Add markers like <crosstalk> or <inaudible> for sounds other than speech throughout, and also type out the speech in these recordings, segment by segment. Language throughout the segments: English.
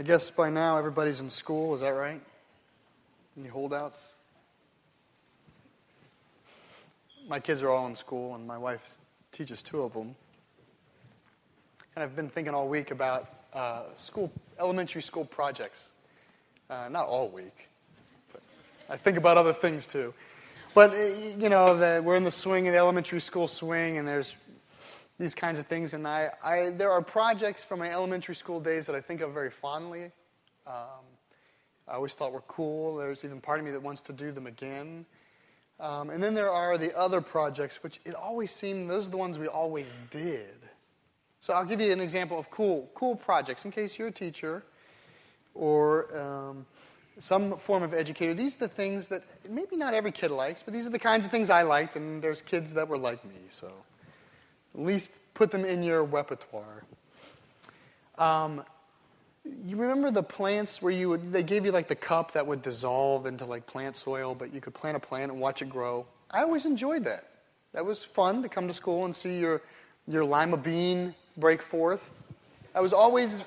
I guess by now everybody's in school, is that right? Any holdouts? My kids are all in school, and my wife teaches two of them. And I've been thinking all week about uh, school, elementary school projects. Uh, not all week, but I think about other things too. But, uh, you know, the, we're in the swing, of the elementary school swing, and there's these kinds of things. And I, I, there are projects from my elementary school days that I think of very fondly. Um, I always thought were cool. There's even part of me that wants to do them again. Um, and then there are the other projects, which it always seemed those are the ones we always did. So I'll give you an example of cool, cool projects in case you're a teacher or um, some form of educator. These are the things that maybe not every kid likes, but these are the kinds of things I liked, and there's kids that were like me. So at least put them in your repertoire. Um, you remember the plants where you would, they gave you like the cup that would dissolve into like plant soil, but you could plant a plant and watch it grow? I always enjoyed that. That was fun to come to school and see your, your lima bean break forth. I was always,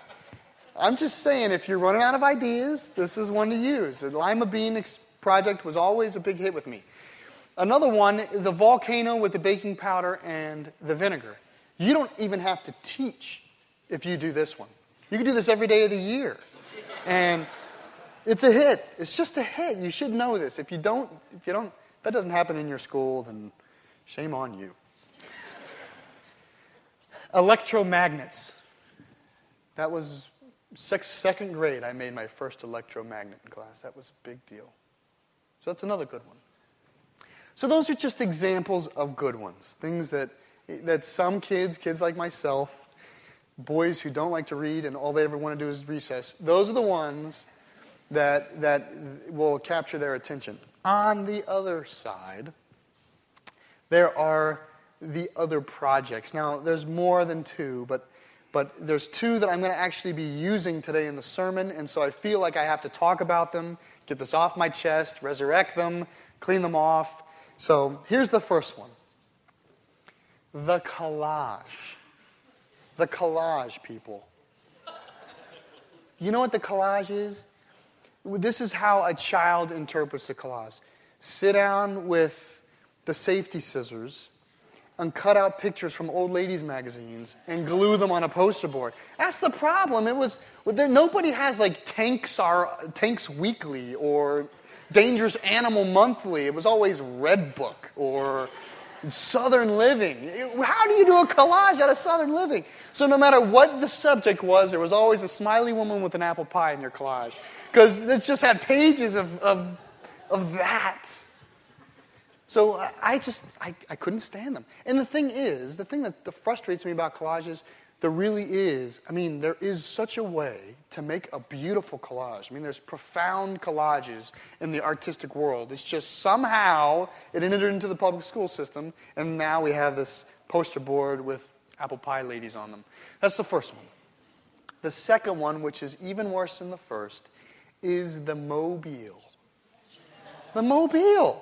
I'm just saying, if you're running out of ideas, this is one to use. The lima bean project was always a big hit with me. Another one, the volcano with the baking powder and the vinegar. You don't even have to teach if you do this one. You can do this every day of the year. And it's a hit. It's just a hit. You should know this. If you don't, if you don't, if that doesn't happen in your school, then shame on you. Electromagnets. That was sixth, second grade. I made my first electromagnet in class. That was a big deal. So that's another good one. So those are just examples of good ones, things that, that some kids, kids like myself, boys who don't like to read and all they ever want to do is recess, those are the ones that, that will capture their attention. On the other side, there are the other projects. Now, there's more than two, but, but there's two that I'm going to actually be using today in the sermon, and so I feel like I have to talk about them, get this off my chest, resurrect them, clean them off, so here's the first one the collage. The collage, people. You know what the collage is? This is how a child interprets the collage. Sit down with the safety scissors and cut out pictures from old ladies' magazines and glue them on a poster board. That's the problem. It was nobody has like tanks are tanks weekly or Dangerous Animal Monthly. It was always Redbook or Southern Living. How do you do a collage out of Southern Living? So, no matter what the subject was, there was always a smiley woman with an apple pie in your collage because it just had pages of, of, of that. So I just, I, I couldn't stand them. And the thing is, the thing that, that frustrates me about collages there really is, I mean, there is such a way to make a beautiful collage. I mean, there's profound collages in the artistic world. It's just somehow it entered into the public school system, and now we have this poster board with apple pie ladies on them. That's the first one. The second one, which is even worse than the first, is the mobile. The mobile.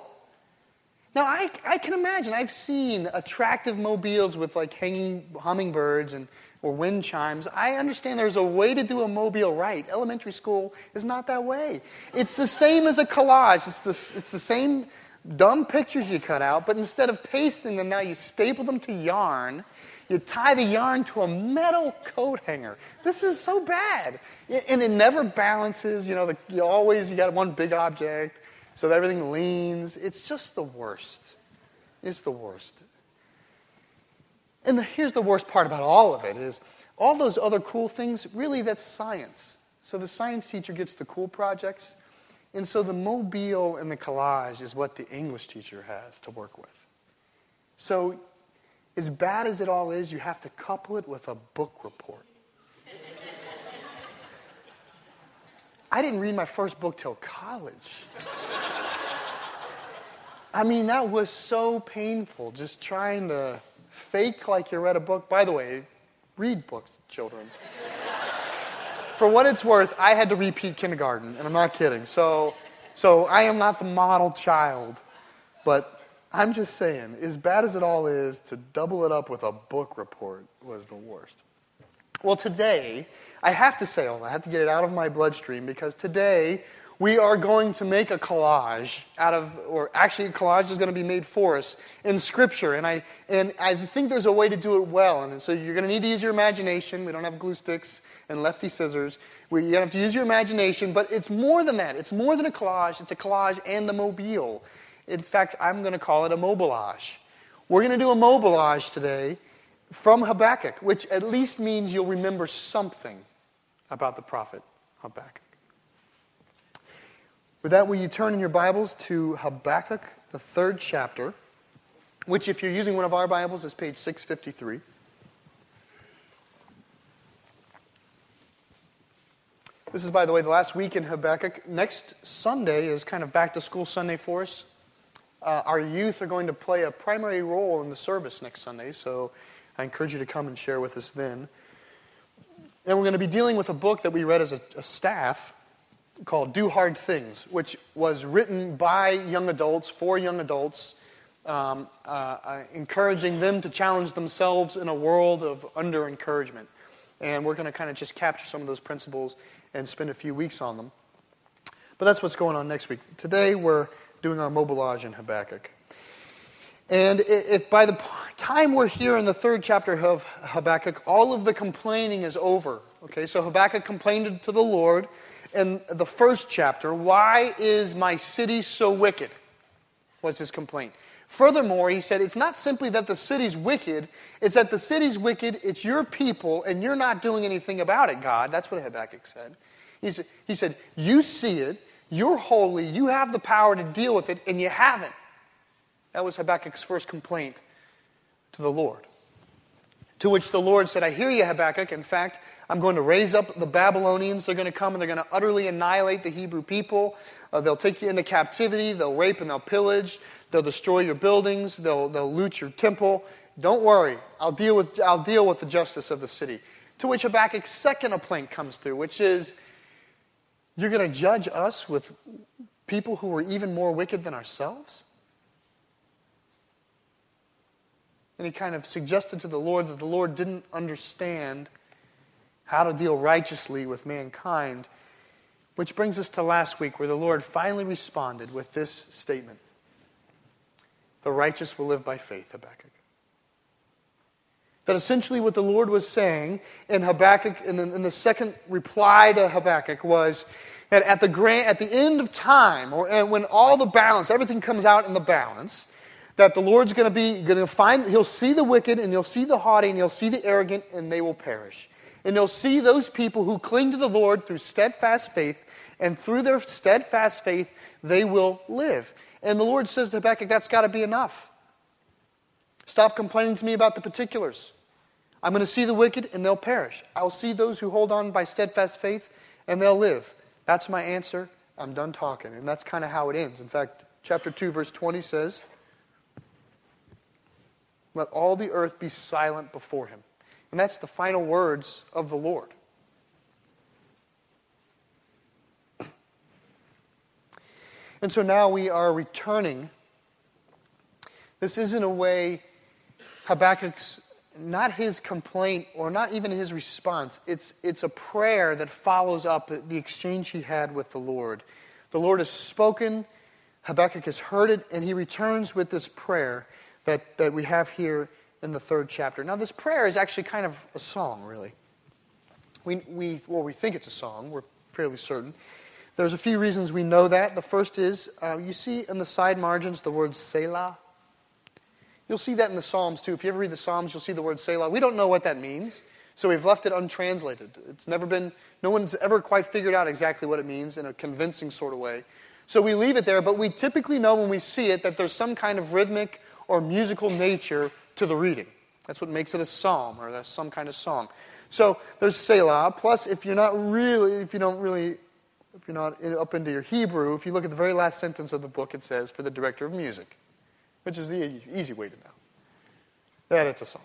Now, I, I can imagine, I've seen attractive mobiles with like hanging hummingbirds and or wind chimes. I understand there's a way to do a mobile right. Elementary school is not that way. It's the same as a collage. It's the, it's the same dumb pictures you cut out, but instead of pasting them, now you staple them to yarn. You tie the yarn to a metal coat hanger. This is so bad. And it never balances. You know, the, you always, you got one big object, so everything leans. It's just the worst. It's the worst. And the, here's the worst part about all of it is all those other cool things, really that's science. So the science teacher gets the cool projects, and so the mobile and the collage is what the English teacher has to work with. So as bad as it all is, you have to couple it with a book report. I didn't read my first book till college. I mean, that was so painful just trying to fake like you read a book. By the way, read books, children. For what it's worth, I had to repeat kindergarten, and I'm not kidding. So, so I am not the model child, but I'm just saying, as bad as it all is, to double it up with a book report was the worst. Well, today, I have to say, I have to get it out of my bloodstream because today we are going to make a collage out of, or actually, a collage is going to be made for us in Scripture. And I, and I think there's a way to do it well. And so you're going to need to use your imagination. We don't have glue sticks and lefty scissors. We, you have to use your imagination, but it's more than that. It's more than a collage, it's a collage and a mobile. In fact, I'm going to call it a mobilage. We're going to do a mobilage today from Habakkuk, which at least means you'll remember something about the prophet Habakkuk. With that, will you turn in your Bibles to Habakkuk, the third chapter, which, if you're using one of our Bibles, is page 653. This is, by the way, the last week in Habakkuk. Next Sunday is kind of back to school Sunday for us. Uh, our youth are going to play a primary role in the service next Sunday, so I encourage you to come and share with us then. And we're going to be dealing with a book that we read as a, a staff called Do Hard Things, which was written by young adults for young adults, um, uh, uh, encouraging them to challenge themselves in a world of under encouragement. And we're going to kind of just capture some of those principles and spend a few weeks on them. But that's what's going on next week. Today we're doing our mobilage in Habakkuk. And if by the time we're here in the third chapter of Habakkuk, all of the complaining is over. Okay, so Habakkuk complained to the Lord in the first chapter, Why is my city so wicked? was his complaint. Furthermore, he said, It's not simply that the city's wicked, it's that the city's wicked, it's your people, and you're not doing anything about it, God. That's what Habakkuk said. He said, he said You see it, you're holy, you have the power to deal with it, and you haven't. That was Habakkuk's first complaint to the Lord. To which the Lord said, I hear you, Habakkuk. In fact, I'm going to raise up the Babylonians. They're going to come and they're going to utterly annihilate the Hebrew people. Uh, they'll take you into captivity. They'll rape and they'll pillage. They'll destroy your buildings. They'll, they'll loot your temple. Don't worry. I'll deal, with, I'll deal with the justice of the city. To which Habakkuk's second complaint comes through, which is, You're going to judge us with people who are even more wicked than ourselves? And he kind of suggested to the Lord that the Lord didn't understand how to deal righteously with mankind. Which brings us to last week, where the Lord finally responded with this statement The righteous will live by faith, Habakkuk. That essentially what the Lord was saying in Habakkuk, in the, in the second reply to Habakkuk, was that at the, grand, at the end of time, or when all the balance, everything comes out in the balance, that the Lord's going to be going to find, he'll see the wicked, and he'll see the haughty, and he'll see the arrogant, and they will perish. And they'll see those people who cling to the Lord through steadfast faith, and through their steadfast faith, they will live. And the Lord says to Habakkuk, that's got to be enough. Stop complaining to me about the particulars. I'm going to see the wicked, and they'll perish. I'll see those who hold on by steadfast faith, and they'll live. That's my answer. I'm done talking. And that's kind of how it ends. In fact, chapter 2, verse 20 says, Let all the earth be silent before him. And that's the final words of the Lord. And so now we are returning. This isn't a way Habakkuk's, not his complaint or not even his response. It's, it's a prayer that follows up the exchange he had with the Lord. The Lord has spoken, Habakkuk has heard it, and he returns with this prayer that, that we have here in the third chapter. Now, this prayer is actually kind of a song, really. We, we, well, we think it's a song, we're fairly certain. There's a few reasons we know that. The first is uh, you see in the side margins the word Selah. You'll see that in the Psalms too. If you ever read the Psalms, you'll see the word Selah. We don't know what that means, so we've left it untranslated. It's never been, no one's ever quite figured out exactly what it means in a convincing sort of way. So we leave it there, but we typically know when we see it that there's some kind of rhythmic or musical nature to the reading. That's what makes it a psalm or that's some kind of song. So there's Selah. Plus, if you're not really, if you don't really, if you're not up into your Hebrew, if you look at the very last sentence of the book, it says for the director of music, which is the easy way to know that it's a song.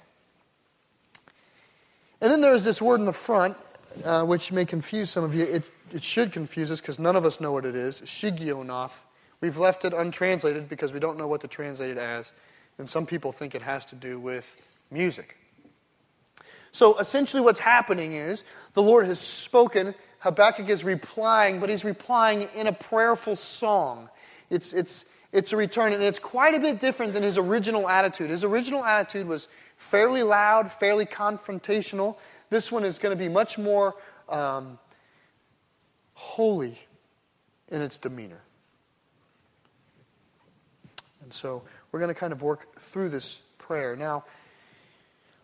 And then there's this word in the front, uh, which may confuse some of you. It, it should confuse us because none of us know what it is. Shigionoth. We've left it untranslated because we don't know what to translate it as and some people think it has to do with music. So essentially, what's happening is the Lord has spoken. Habakkuk is replying, but he's replying in a prayerful song. It's, it's, it's a return, and it's quite a bit different than his original attitude. His original attitude was fairly loud, fairly confrontational. This one is going to be much more um, holy in its demeanor. And so we're going to kind of work through this prayer. Now,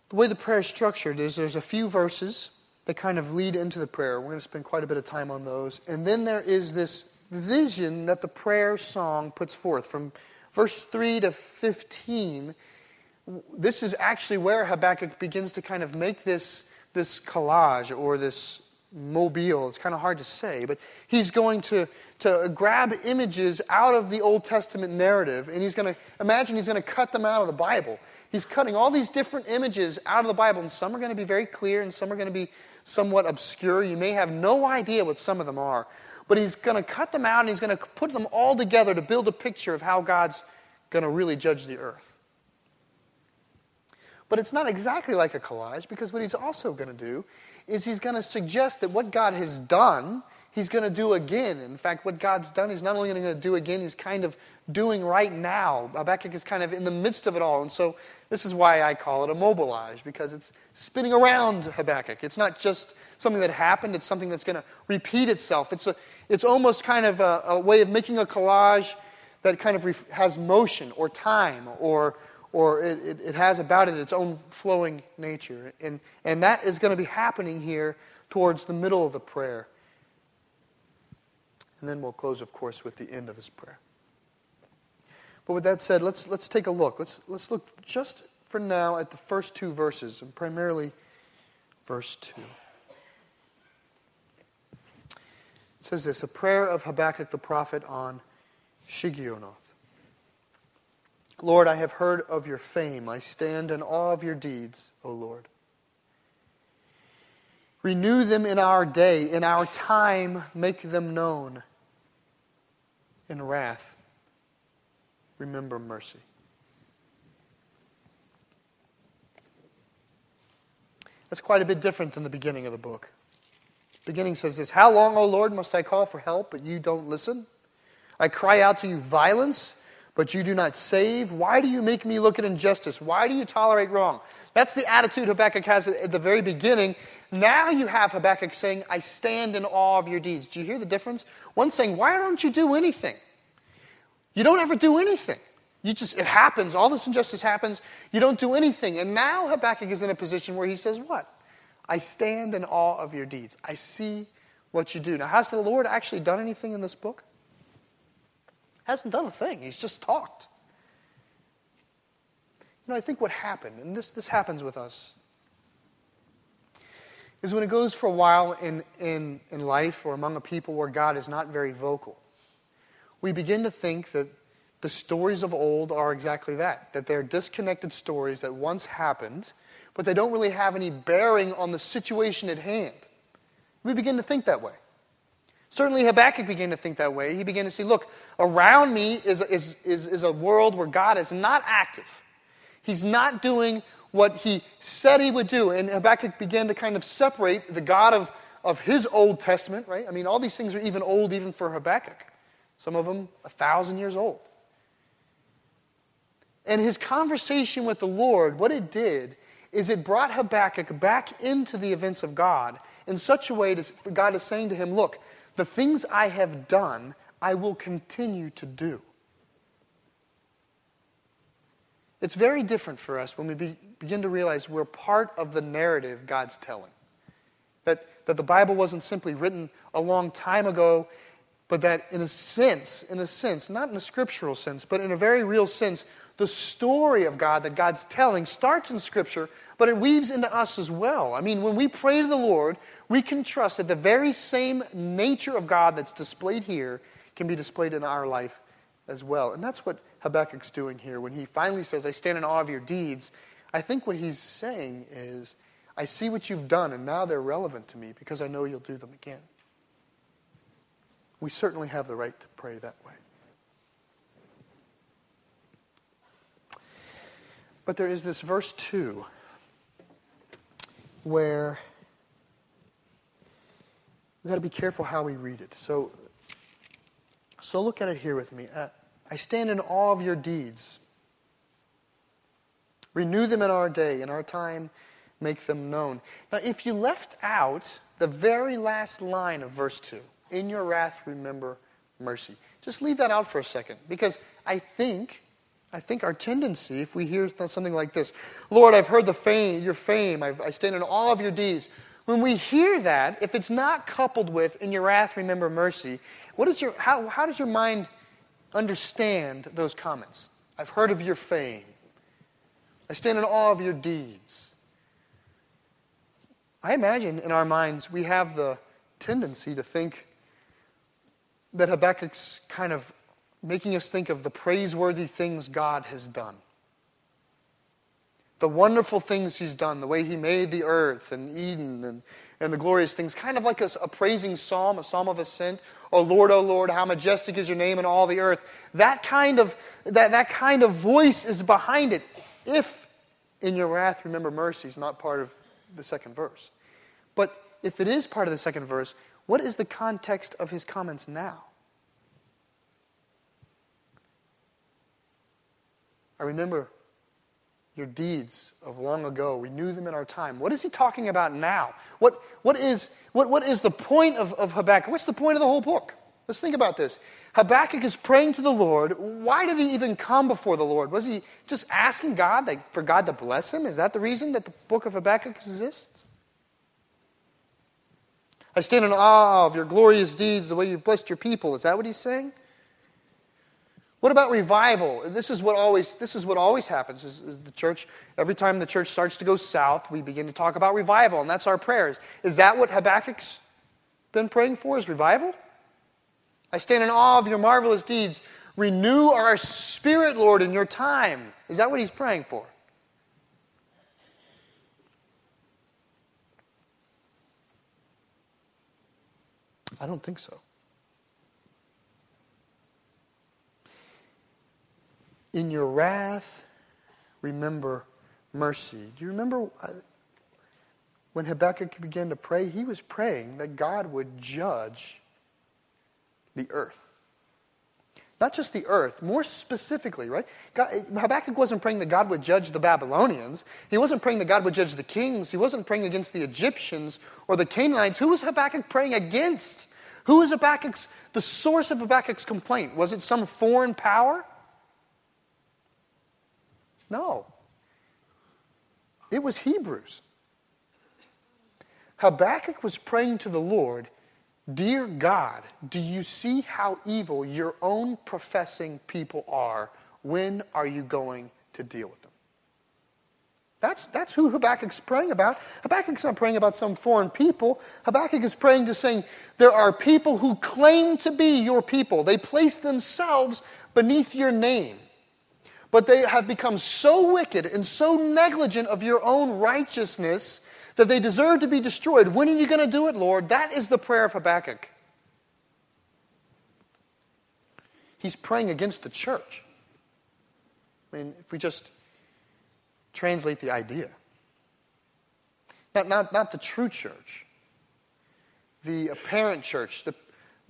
the way the prayer is structured is there's a few verses that kind of lead into the prayer. We're going to spend quite a bit of time on those. And then there is this vision that the prayer song puts forth. From verse 3 to 15, this is actually where Habakkuk begins to kind of make this, this collage or this mobile. It's kind of hard to say, but he's going to, to grab images out of the Old Testament narrative and he's going to imagine he's going to cut them out of the Bible. He's cutting all these different images out of the Bible, and some are going to be very clear and some are going to be somewhat obscure. You may have no idea what some of them are, but he's going to cut them out and he's going to put them all together to build a picture of how God's going to really judge the earth. But it's not exactly like a collage because what he's also going to do is he's going to suggest that what God has done, he's going to do again. In fact, what God's done, he's not only going to do again, he's kind of doing right now. Habakkuk is kind of in the midst of it all. And so this is why I call it a mobilage, because it's spinning around Habakkuk. It's not just something that happened, it's something that's going to repeat itself. It's, a, it's almost kind of a, a way of making a collage that kind of has motion or time or or it, it, it, has about it its own flowing nature. And, and that is going to be happening here towards the middle of the prayer. And then we'll close, of course, with the end of his prayer. But with that said, let's, let's take a look. Let's, let's look just for now at the first two verses, and primarily verse 2. It says this A prayer of Habakkuk the prophet on Shigionoth. Lord, I have heard of your fame. I stand in awe of your deeds, O Lord. Renew them in our day, in our time, make them known. In wrath, remember mercy. That's quite a bit different than the beginning of the book. The beginning says this How long, O Lord, must I call for help, but you don't listen? I cry out to you violence but you do not save. Why do you make me look at injustice? Why do you tolerate wrong? That's the attitude Habakkuk has at the very beginning. Now you have Habakkuk saying, I stand in awe of your deeds. Do you hear the difference? One saying, Why don't you do anything? You don't ever do anything. You just, it happens. All this injustice happens. You don't do anything. And now Habakkuk is in a position where he says, What? I stand in awe of your deeds. I see what you do. Now, has the Lord actually done anything in this book? Hasn't done a thing, he's just talked. You know, I think what happened, and this, this happens with us, is when it goes for a while in, in, in life or among a people where God is not very vocal, we begin to think that the stories of old are exactly that, that they're disconnected stories that once happened, but they don't really have any bearing on the situation at hand. We begin to think that way. Certainly, Habakkuk began to think that way. He began to see look, around me is, is, is, is a world where God is not active. He's not doing what he said he would do. And Habakkuk began to kind of separate the God of, of his Old Testament, right? I mean, all these things are even old even for Habakkuk. Some of them a thousand years old. And his conversation with the Lord, what it did is it brought Habakkuk back into the events of God in such a way that God is saying to him, Look, the things I have done, I will continue to do. It's very different for us when we be, begin to realize we're part of the narrative God's telling. That, that the Bible wasn't simply written a long time ago, but that in a sense, in a sense, not in a scriptural sense, but in a very real sense, the story of God that God's telling starts in Scripture, but it weaves into us as well. I mean, when we pray to the Lord, we can trust that the very same nature of God that's displayed here can be displayed in our life as well. And that's what Habakkuk's doing here. When he finally says, I stand in awe of your deeds, I think what he's saying is, I see what you've done, and now they're relevant to me because I know you'll do them again. We certainly have the right to pray that way. But there is this verse 2 where we've got to be careful how we read it. So, so look at it here with me. Uh, I stand in awe of your deeds. Renew them in our day, in our time, make them known. Now, if you left out the very last line of verse 2, in your wrath remember mercy. Just leave that out for a second because I think I think our tendency, if we hear something like this, Lord, I've heard the fame, your fame, I've, I stand in awe of your deeds. When we hear that, if it's not coupled with, in your wrath, remember mercy, what is your, how, how does your mind understand those comments? I've heard of your fame. I stand in awe of your deeds. I imagine in our minds we have the tendency to think that Habakkuk's kind of making us think of the praiseworthy things God has done. The wonderful things He's done, the way He made the earth and Eden and, and the glorious things, kind of like a, a praising psalm, a psalm of ascent. Oh Lord, oh Lord, how majestic is your name in all the earth. That kind of, that, that kind of voice is behind it. If in your wrath remember mercy is not part of the second verse. But if it is part of the second verse, what is the context of his comments now? I remember your deeds of long ago. We knew them in our time. What is he talking about now? What, what, is, what, what is the point of, of Habakkuk? What's the point of the whole book? Let's think about this. Habakkuk is praying to the Lord. Why did he even come before the Lord? Was he just asking God like, for God to bless him? Is that the reason that the book of Habakkuk exists? I stand in awe of your glorious deeds, the way you've blessed your people. Is that what he's saying? What about revival? This is what always, this is what always happens is, is, the church, every time the church starts to go south, we begin to talk about revival, and that's our prayers. Is that what Habakkuk's been praying for, is revival? I stand in awe of your marvelous deeds. Renew our spirit, Lord, in your time. Is that what he's praying for? I don't think so. In your wrath, remember mercy. Do you remember uh, when Habakkuk began to pray? He was praying that God would judge the earth. Not just the earth, more specifically, right? God, Habakkuk wasn't praying that God would judge the Babylonians. He wasn't praying that God would judge the kings. He wasn't praying against the Egyptians or the Canaanites. Who was Habakkuk praying against? Who was Habakkuk's, the source of Habakkuk's complaint? Was it some foreign power? No. It was Hebrews. Habakkuk was praying to the Lord, Dear God, do you see how evil your own professing people are? When are you going to deal with them? That's, that's who Habakkuk's praying about. Habakkuk's not praying about some foreign people. Habakkuk is praying to saying, There are people who claim to be your people. They place themselves beneath your name but they have become so wicked and so negligent of your own righteousness that they deserve to be destroyed. When are you going to do it, Lord? That is the prayer of Habakkuk. He's praying against the church. I mean, if we just translate the idea, not, not, not the true church, the apparent church, the,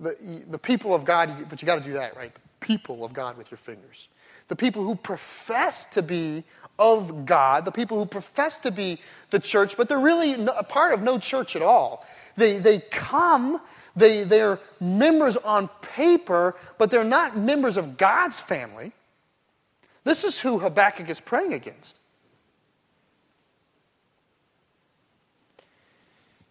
the, the people of God, but you got to do that, right? The people of God with your fingers the people who profess to be of God, the people who profess to be the church, but they're really a part of no church at all. They, they come, they, they're members on paper, but they're not members of God's family. This is who Habakkuk is praying against.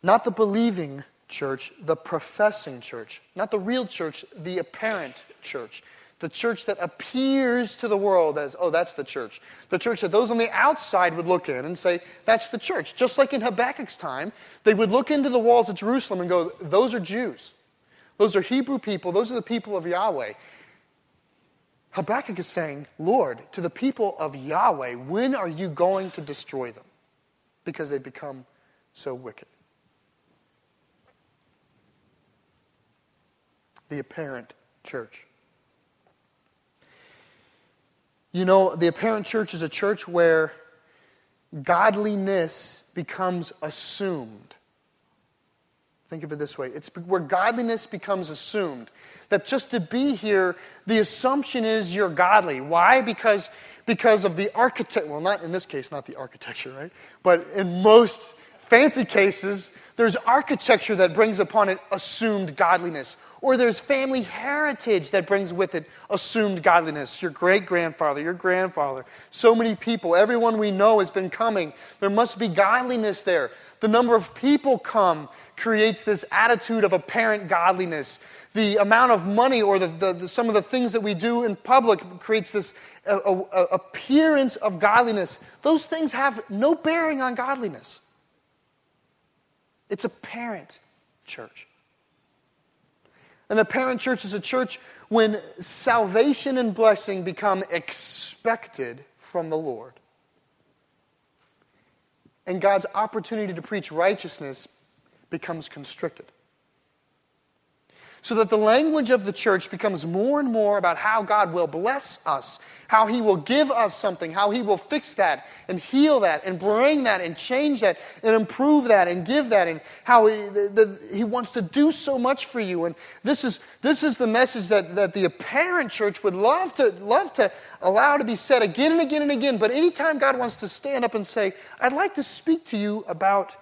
Not the believing church, the professing church. Not the real church, the apparent church the church that appears to the world as, oh, that's the church. The church that those on the outside would look in and say, that's the church. Just like in Habakkuk's time, they would look into the walls of Jerusalem and go, those are Jews. Those are Hebrew people. Those are the people of Yahweh. Habakkuk is saying, Lord, to the people of Yahweh, when are you going to destroy them? Because they've become so wicked. The apparent church. You know, the apparent church is a church where godliness becomes assumed. Think of it this way it's where godliness becomes assumed. That just to be here, the assumption is you're godly. Why? Because, because of the architect. Well, not in this case, not the architecture, right? But in most fancy cases, there's architecture that brings upon it assumed godliness. Or there's family heritage that brings with it assumed godliness. Your great grandfather, your grandfather, so many people, everyone we know has been coming. There must be godliness there. The number of people come creates this attitude of apparent godliness. The amount of money or the, the, the some of the things that we do in public creates this appearance of godliness. Those things have no bearing on godliness. It's a parent church. And a parent church is a church when salvation and blessing become expected from the Lord. And God's opportunity to preach righteousness becomes constricted so that the language of the church becomes more and more about how God will bless us, how He will give us something, how He will fix that and heal that and bring that and change that and improve that and give that, and how He, the, the, he wants to do so much for you. And this is, this is the message that, that the apparent church would love to, love to allow to be said again and again and again. But anytime God wants to stand up and say, I'd like to speak to you about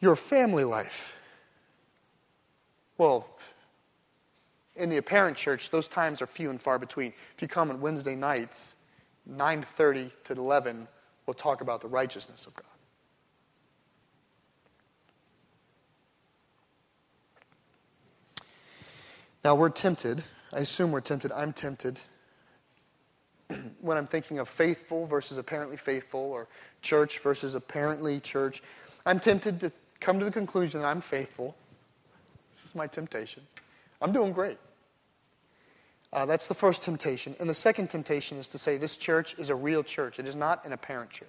your family life well, in the apparent church, those times are few and far between. If you come on Wednesday nights, 9:30 to 11, we'll talk about the righteousness of God. Now we're tempted, I assume we're tempted, I'm tempted <clears throat> when I'm thinking of faithful versus apparently faithful or church versus apparently church. I'm tempted to come to the conclusion that I'm faithful this is my temptation. I'm doing great. Uh, that's the first temptation. And the second temptation is to say this church is a real church, it is not an apparent church.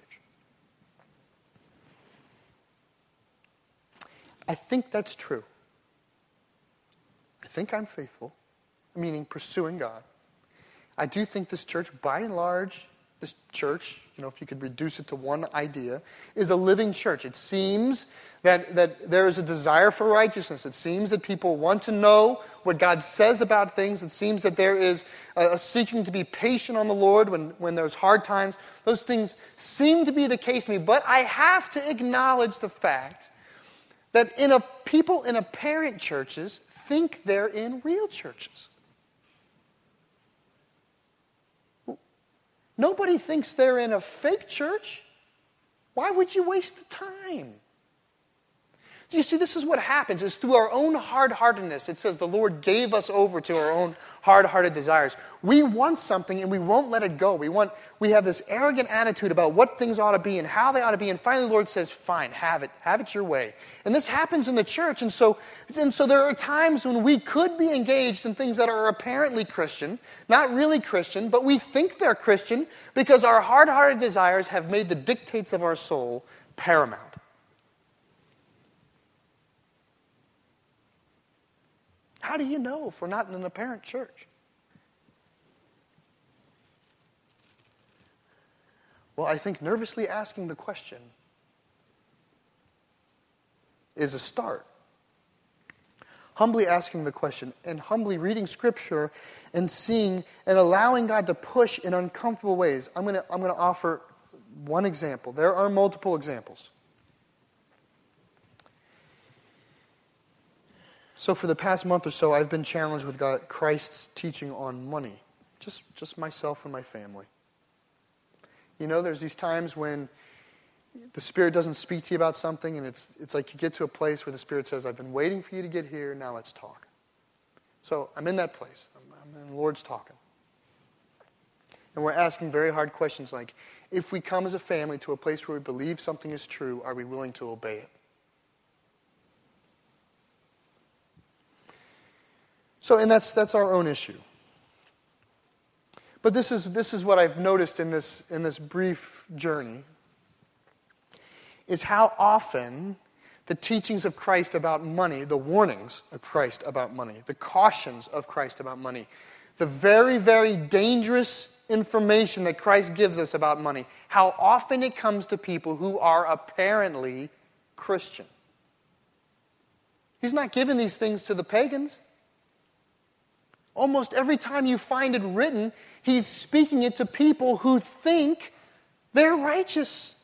I think that's true. I think I'm faithful, meaning pursuing God. I do think this church, by and large, this church, you know, if you could reduce it to one idea, is a living church. It seems that, that there is a desire for righteousness. It seems that people want to know what God says about things. It seems that there is a, a seeking to be patient on the Lord when, when there's hard times. Those things seem to be the case to me, but I have to acknowledge the fact that in a, people in apparent churches think they're in real churches. Nobody thinks they're in a fake church. Why would you waste the time? You see, this is what happens. It's through our own hard heartedness. It says the Lord gave us over to our own hard hearted desires. We want something and we won't let it go. We, want, we have this arrogant attitude about what things ought to be and how they ought to be. And finally, the Lord says, Fine, have it. Have it your way. And this happens in the church. And so, and so there are times when we could be engaged in things that are apparently Christian, not really Christian, but we think they're Christian because our hard hearted desires have made the dictates of our soul paramount. How do you know if we're not in an apparent church? Well, I think nervously asking the question is a start. Humbly asking the question and humbly reading Scripture and seeing and allowing God to push in uncomfortable ways. I'm going to, I'm going to offer one example. There are multiple examples. So, for the past month or so, I've been challenged with God, Christ's teaching on money, just, just myself and my family. You know, there's these times when the Spirit doesn't speak to you about something, and it's, it's like you get to a place where the Spirit says, I've been waiting for you to get here, now let's talk. So, I'm in that place. I'm, I'm in the Lord's talking. And we're asking very hard questions like if we come as a family to a place where we believe something is true, are we willing to obey it? So, and that's, that's our own issue. But this is, this is what I've noticed in this, in this brief journey is how often the teachings of Christ about money, the warnings of Christ about money, the cautions of Christ about money, the very, very dangerous information that Christ gives us about money, how often it comes to people who are apparently Christian. He's not giving these things to the pagans. Almost every time you find it written, he's speaking it to people who think they're righteous.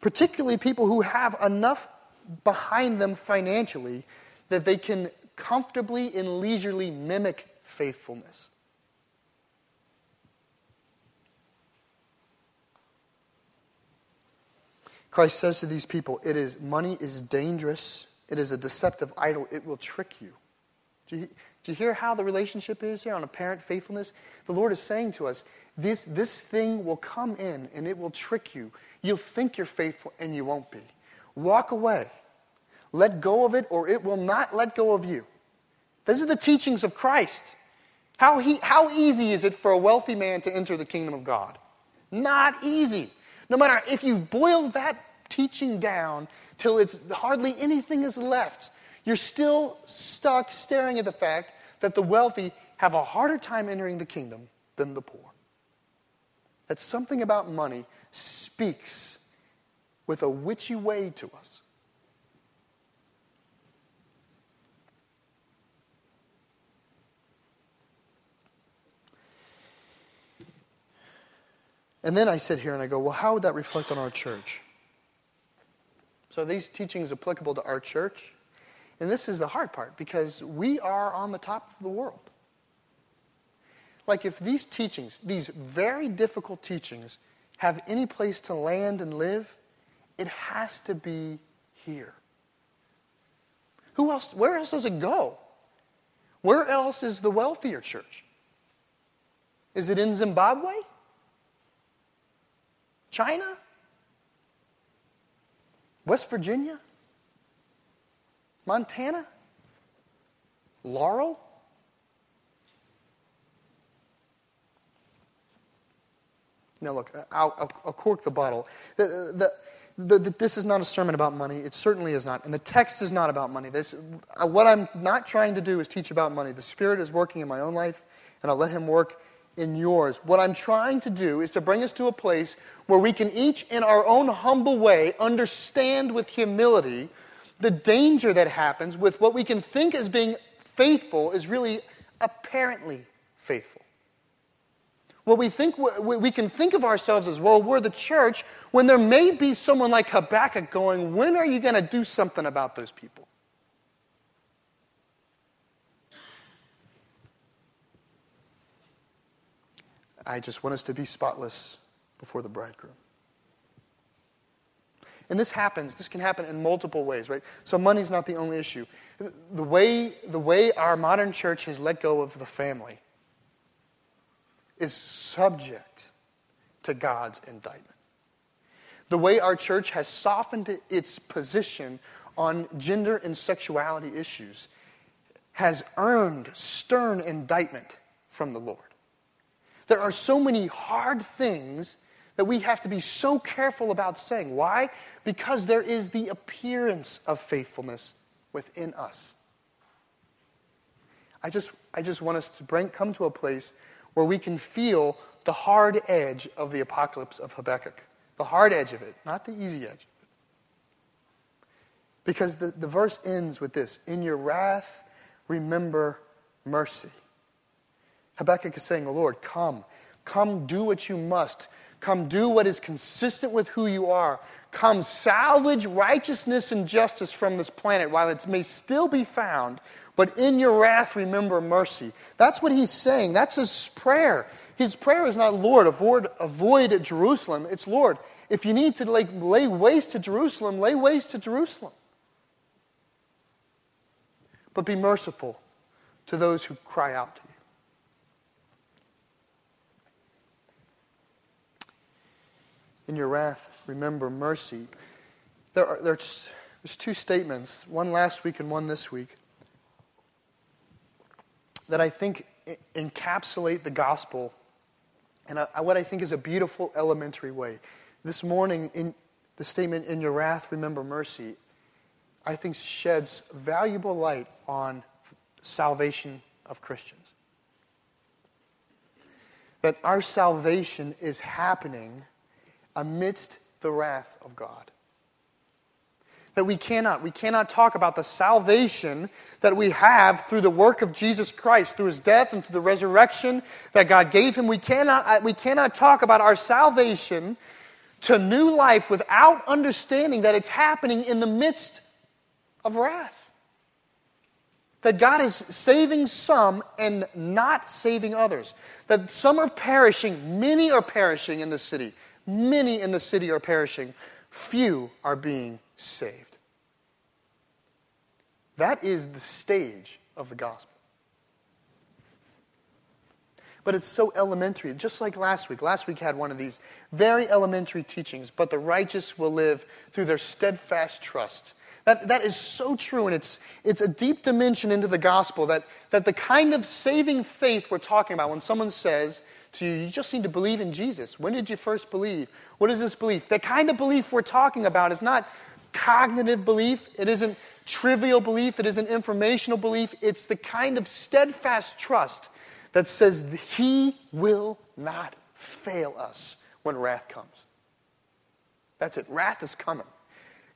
Particularly people who have enough behind them financially that they can comfortably and leisurely mimic faithfulness. Christ says to these people, it is money is dangerous. It is a deceptive idol. It will trick you. Do you, do you hear how the relationship is here on apparent faithfulness? The Lord is saying to us, this, this thing will come in and it will trick you. You'll think you're faithful and you won't be. Walk away. Let go of it or it will not let go of you. These are the teachings of Christ. How, he, how easy is it for a wealthy man to enter the kingdom of God? Not easy. No matter if you boil that teaching down till it's hardly anything is left, you're still stuck staring at the fact that the wealthy have a harder time entering the kingdom than the poor. That something about money speaks with a witchy way to us. And then I sit here and I go, well, how would that reflect on our church? So these teachings applicable to our church. And this is the hard part because we are on the top of the world. Like if these teachings, these very difficult teachings, have any place to land and live, it has to be here. Who else, where else does it go? Where else is the wealthier church? Is it in Zimbabwe? China? West Virginia? Montana? Laurel? Now, look, I'll, I'll, I'll cork the bottle. The, the, the, this is not a sermon about money. It certainly is not. And the text is not about money. This, uh, what I'm not trying to do is teach about money. The Spirit is working in my own life, and I'll let Him work in yours. What I'm trying to do is to bring us to a place where we can each, in our own humble way, understand with humility the danger that happens with what we can think as being faithful is really apparently faithful. What we think we can think of ourselves as well, we're the church, when there may be someone like Habakkuk going, When are you going to do something about those people? I just want us to be spotless before the bridegroom. And this happens, this can happen in multiple ways, right? So money's not the only issue. The way, the way our modern church has let go of the family is subject to God's indictment. The way our church has softened its position on gender and sexuality issues has earned stern indictment from the Lord. There are so many hard things that we have to be so careful about saying. Why? Because there is the appearance of faithfulness within us. I just, I just want us to bring, come to a place where we can feel the hard edge of the apocalypse of Habakkuk. The hard edge of it, not the easy edge. Because the, the verse ends with this In your wrath, remember mercy. Habakkuk is saying, Lord, come. Come do what you must. Come do what is consistent with who you are. Come salvage righteousness and justice from this planet while it may still be found. But in your wrath, remember mercy. That's what he's saying. That's his prayer. His prayer is not, Lord, avoid, avoid Jerusalem. It's, Lord, if you need to lay, lay waste to Jerusalem, lay waste to Jerusalem. But be merciful to those who cry out to you. In your wrath, remember mercy. There are, there's, there's two statements, one last week and one this week, that I think encapsulate the gospel in a, what I think is a beautiful elementary way. This morning, in the statement, in your wrath, remember mercy, I think, sheds valuable light on salvation of Christians. That our salvation is happening amidst the wrath of God that we cannot. We cannot talk about the salvation that we have through the work of Jesus Christ, through his death and through the resurrection that God gave him. We cannot, we cannot talk about our salvation to new life without understanding that it's happening in the midst of wrath. That God is saving some and not saving others. That some are perishing, many are perishing in the city. Many in the city are perishing, few are being saved. That is the stage of the gospel. But it's so elementary, just like last week. Last week had one of these very elementary teachings, but the righteous will live through their steadfast trust. That, that is so true, and it's, it's a deep dimension into the gospel that, that the kind of saving faith we're talking about when someone says to you, you just need to believe in Jesus. When did you first believe? What is this belief? The kind of belief we're talking about is not cognitive belief, it isn't trivial belief, it is an informational belief. It's the kind of steadfast trust that says He will not fail us when wrath comes. That's it. Wrath is coming.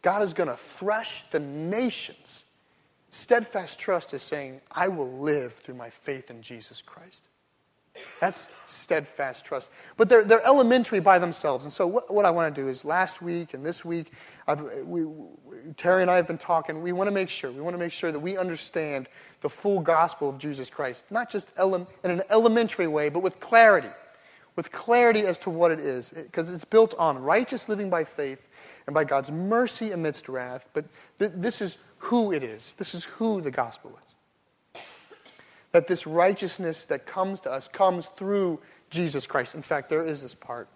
God is going to thresh the nations. Steadfast trust is saying, I will live through my faith in Jesus Christ. That's steadfast trust. But they're, they're elementary by themselves. And so, what, what I want to do is last week and this week, we, Terry and I have been talking. We want to make sure. We want to make sure that we understand the full gospel of Jesus Christ, not just ele- in an elementary way, but with clarity. With clarity as to what it is. Because it's built on righteous living by faith and by God's mercy amidst wrath. But th- this is who it is. This is who the gospel is. That this righteousness that comes to us comes through Jesus Christ. In fact, there is this part.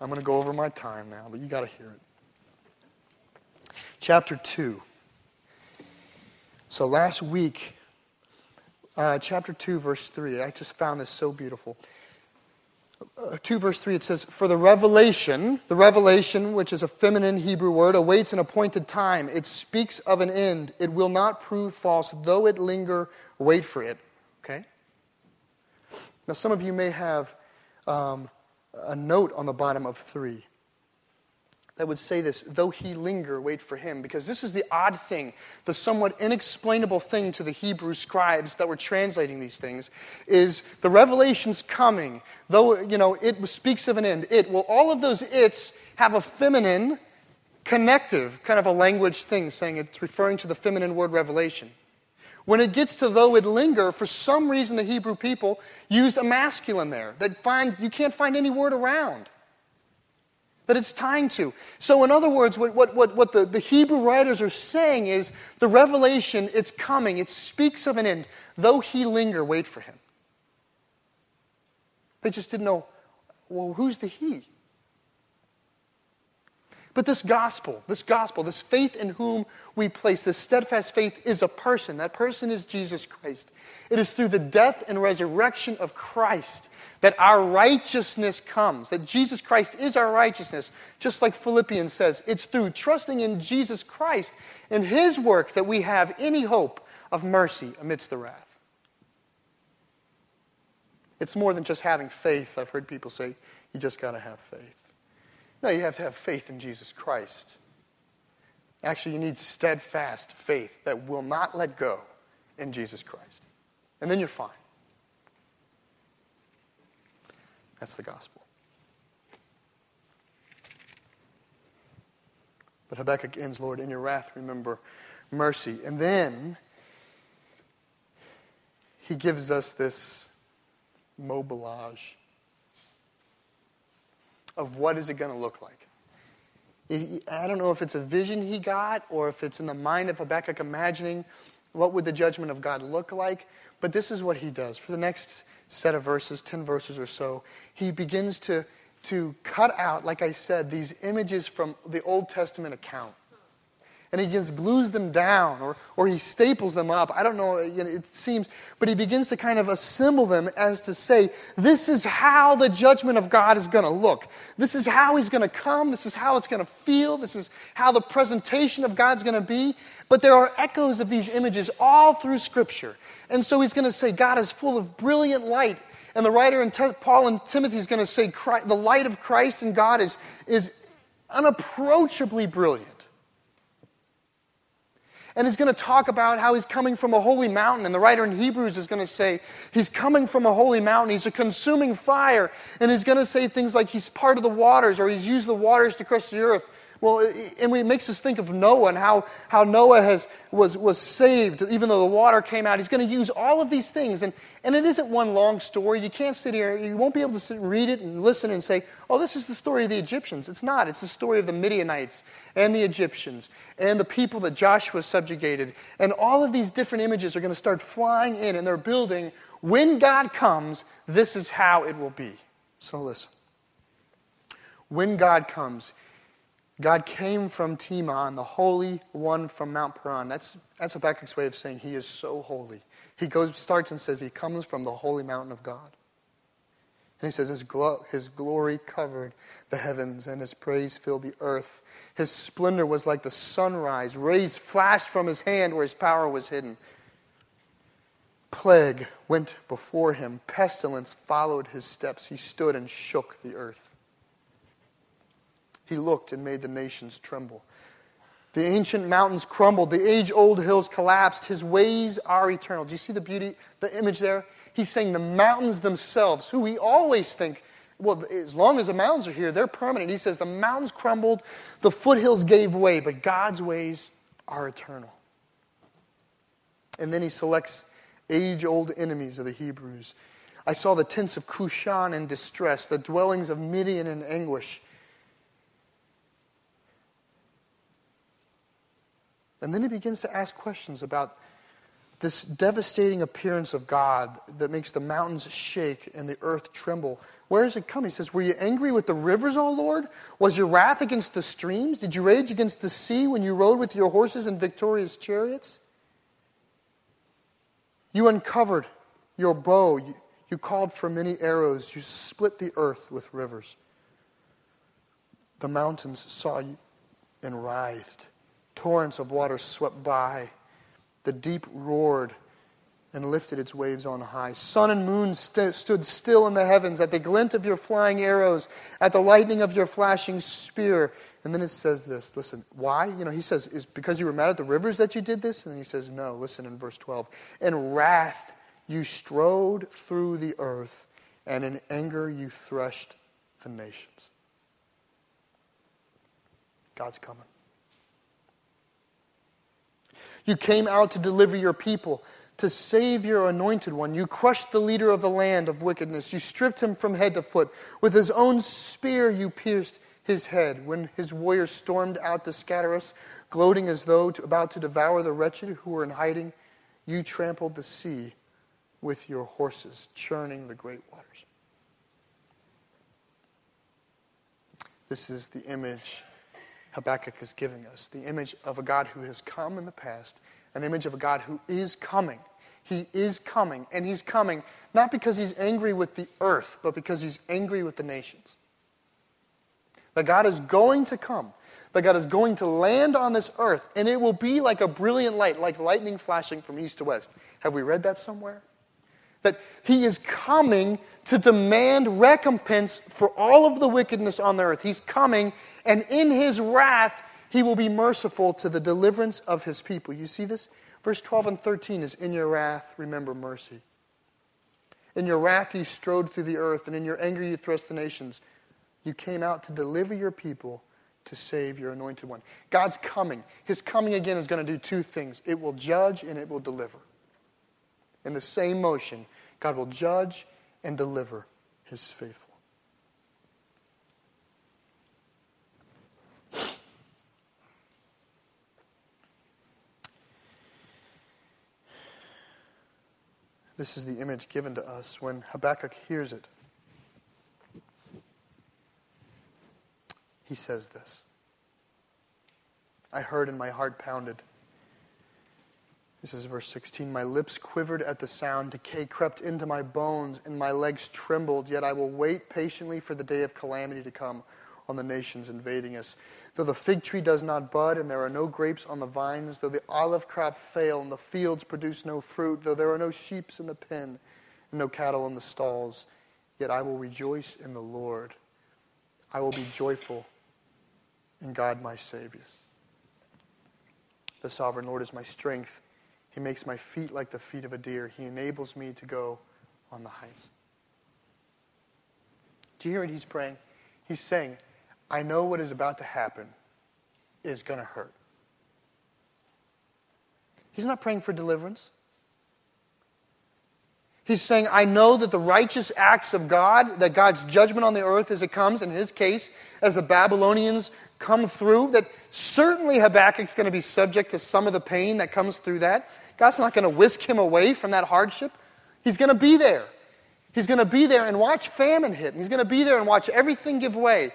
I'm going to go over my time now, but you got to hear it chapter 2. So last week, uh, chapter 2, verse 3, I just found this so beautiful. Uh, 2 verse 3 it says for the revelation the revelation which is a feminine hebrew word awaits an appointed time it speaks of an end it will not prove false though it linger wait for it now some of you may have um, a note on the bottom of 3 that would say this, though he linger, wait for him. Because this is the odd thing, the somewhat inexplainable thing to the Hebrew scribes that were translating these things, is the revelation's coming. Though, you know, it speaks of an end. It. Well, all of those its have a feminine connective, kind of a language thing, saying it's referring to the feminine word revelation. When it gets to though it linger, for some reason the Hebrew people used a masculine there that find, you can't find any word around that it's tying to. So, in other words, what, what, what, what the, the Hebrew writers are saying is the revelation, it's coming, it speaks of an end. Though he linger, wait for him. They just didn't know, well, who's the he? But this gospel, this gospel, this faith in whom we place, this steadfast faith is a person. That person is Jesus Christ. It is through the death and resurrection of Christ that our righteousness comes, that Jesus Christ is our righteousness, just like Philippians says. It's through trusting in Jesus Christ and his work that we have any hope of mercy amidst the wrath. It's more than just having faith. I've heard people say, you just got to have faith. No, you have to have faith in Jesus Christ. Actually, you need steadfast faith that will not let go in Jesus Christ. And then you're fine. That's the gospel. But Habakkuk ends, Lord, in your wrath, remember mercy. And then he gives us this mobilage of what is it going to look like. I don't know if it's a vision he got or if it's in the mind of Habakkuk imagining what would the judgment of God look like, but this is what he does. For the next set of verses, 10 verses or so, he begins to, to cut out, like I said, these images from the Old Testament account. And he just glues them down or, or he staples them up. I don't know, it seems, but he begins to kind of assemble them as to say, this is how the judgment of God is going to look. This is how he's going to come. This is how it's going to feel. This is how the presentation of God's going to be. But there are echoes of these images all through Scripture. And so he's going to say, God is full of brilliant light. And the writer in Te- Paul and Timothy is going to say, the light of Christ and God is, is unapproachably brilliant. And he's going to talk about how he's coming from a holy mountain. And the writer in Hebrews is going to say, he's coming from a holy mountain. He's a consuming fire. And he's going to say things like he's part of the waters or he's used the waters to crush the earth. Well, and it makes us think of Noah and how, how Noah has, was, was saved, even though the water came out. He's going to use all of these things. And, and it isn't one long story. You can't sit here, you won't be able to sit and read it and listen and say, oh, this is the story of the Egyptians. It's not. It's the story of the Midianites and the Egyptians and the people that Joshua subjugated. And all of these different images are going to start flying in and they're building. When God comes, this is how it will be. So listen. When God comes, God came from Teman, the Holy One from Mount Paran. That's, that's Habakkuk's way of saying he is so holy. He goes, starts and says he comes from the holy mountain of God. And he says his, glo- his glory covered the heavens and his praise filled the earth. His splendor was like the sunrise. Rays flashed from his hand where his power was hidden. Plague went before him. Pestilence followed his steps. He stood and shook the earth. He looked and made the nations tremble. The ancient mountains crumbled, the age old hills collapsed. His ways are eternal. Do you see the beauty, the image there? He's saying the mountains themselves, who we always think, well, as long as the mountains are here, they're permanent. He says the mountains crumbled, the foothills gave way, but God's ways are eternal. And then he selects age old enemies of the Hebrews. I saw the tents of Cushan in distress, the dwellings of Midian in anguish. And then he begins to ask questions about this devastating appearance of God that makes the mountains shake and the earth tremble. Where does it come? He says, Were you angry with the rivers, O Lord? Was your wrath against the streams? Did you rage against the sea when you rode with your horses and victorious chariots? You uncovered your bow. You, you called for many arrows. You split the earth with rivers. The mountains saw you and writhed. Torrents of water swept by. The deep roared and lifted its waves on high. Sun and moon st- stood still in the heavens at the glint of your flying arrows, at the lightning of your flashing spear. And then it says this listen, why? You know, he says, is because you were mad at the rivers that you did this? And then he says, no, listen in verse 12. In wrath you strode through the earth, and in anger you threshed the nations. God's coming. You came out to deliver your people, to save your anointed one. You crushed the leader of the land of wickedness. You stripped him from head to foot. With his own spear, you pierced his head. When his warriors stormed out to scatter us, gloating as though to, about to devour the wretched who were in hiding, you trampled the sea with your horses, churning the great waters. This is the image Habakkuk is giving us the image of a God who has come in the past, an image of a God who is coming. He is coming, and he's coming not because he's angry with the earth, but because he's angry with the nations. That God is going to come, that God is going to land on this earth, and it will be like a brilliant light, like lightning flashing from east to west. Have we read that somewhere? That he is coming to demand recompense for all of the wickedness on the earth. He's coming and in his wrath, he will be merciful to the deliverance of his people. You see this? Verse 12 and 13 is In your wrath, remember mercy. In your wrath, you strode through the earth, and in your anger, you thrust the nations. You came out to deliver your people, to save your anointed one. God's coming. His coming again is going to do two things it will judge and it will deliver. In the same motion, God will judge and deliver his faithful. This is the image given to us when Habakkuk hears it. He says this I heard and my heart pounded. This is verse 16. My lips quivered at the sound. Decay crept into my bones, and my legs trembled. Yet I will wait patiently for the day of calamity to come on the nations invading us. Though the fig tree does not bud, and there are no grapes on the vines, though the olive crop fail, and the fields produce no fruit, though there are no sheep in the pen, and no cattle in the stalls, yet I will rejoice in the Lord. I will be joyful in God my Savior. The sovereign Lord is my strength. He makes my feet like the feet of a deer. He enables me to go on the heights. Do you hear what he's praying? He's saying, I know what is about to happen is going to hurt. He's not praying for deliverance. He's saying, I know that the righteous acts of God, that God's judgment on the earth as it comes, in his case, as the Babylonians come through, that certainly Habakkuk's going to be subject to some of the pain that comes through that. God's not going to whisk him away from that hardship. He's going to be there. He's going to be there and watch famine hit. And he's going to be there and watch everything give way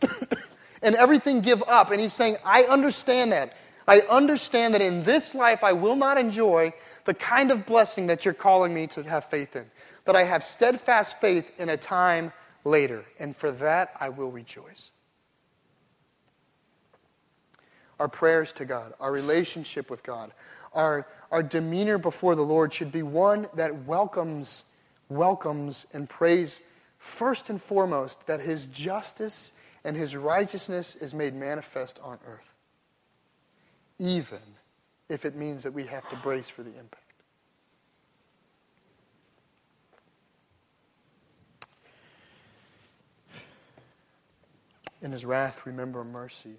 <coughs> and everything give up. And he's saying, I understand that. I understand that in this life I will not enjoy the kind of blessing that you're calling me to have faith in. That I have steadfast faith in a time later. And for that I will rejoice. Our prayers to God, our relationship with God, our, our demeanor before the Lord should be one that welcomes, welcomes and prays first and foremost that His justice and His righteousness is made manifest on earth, even if it means that we have to brace for the impact. In His wrath, remember mercy.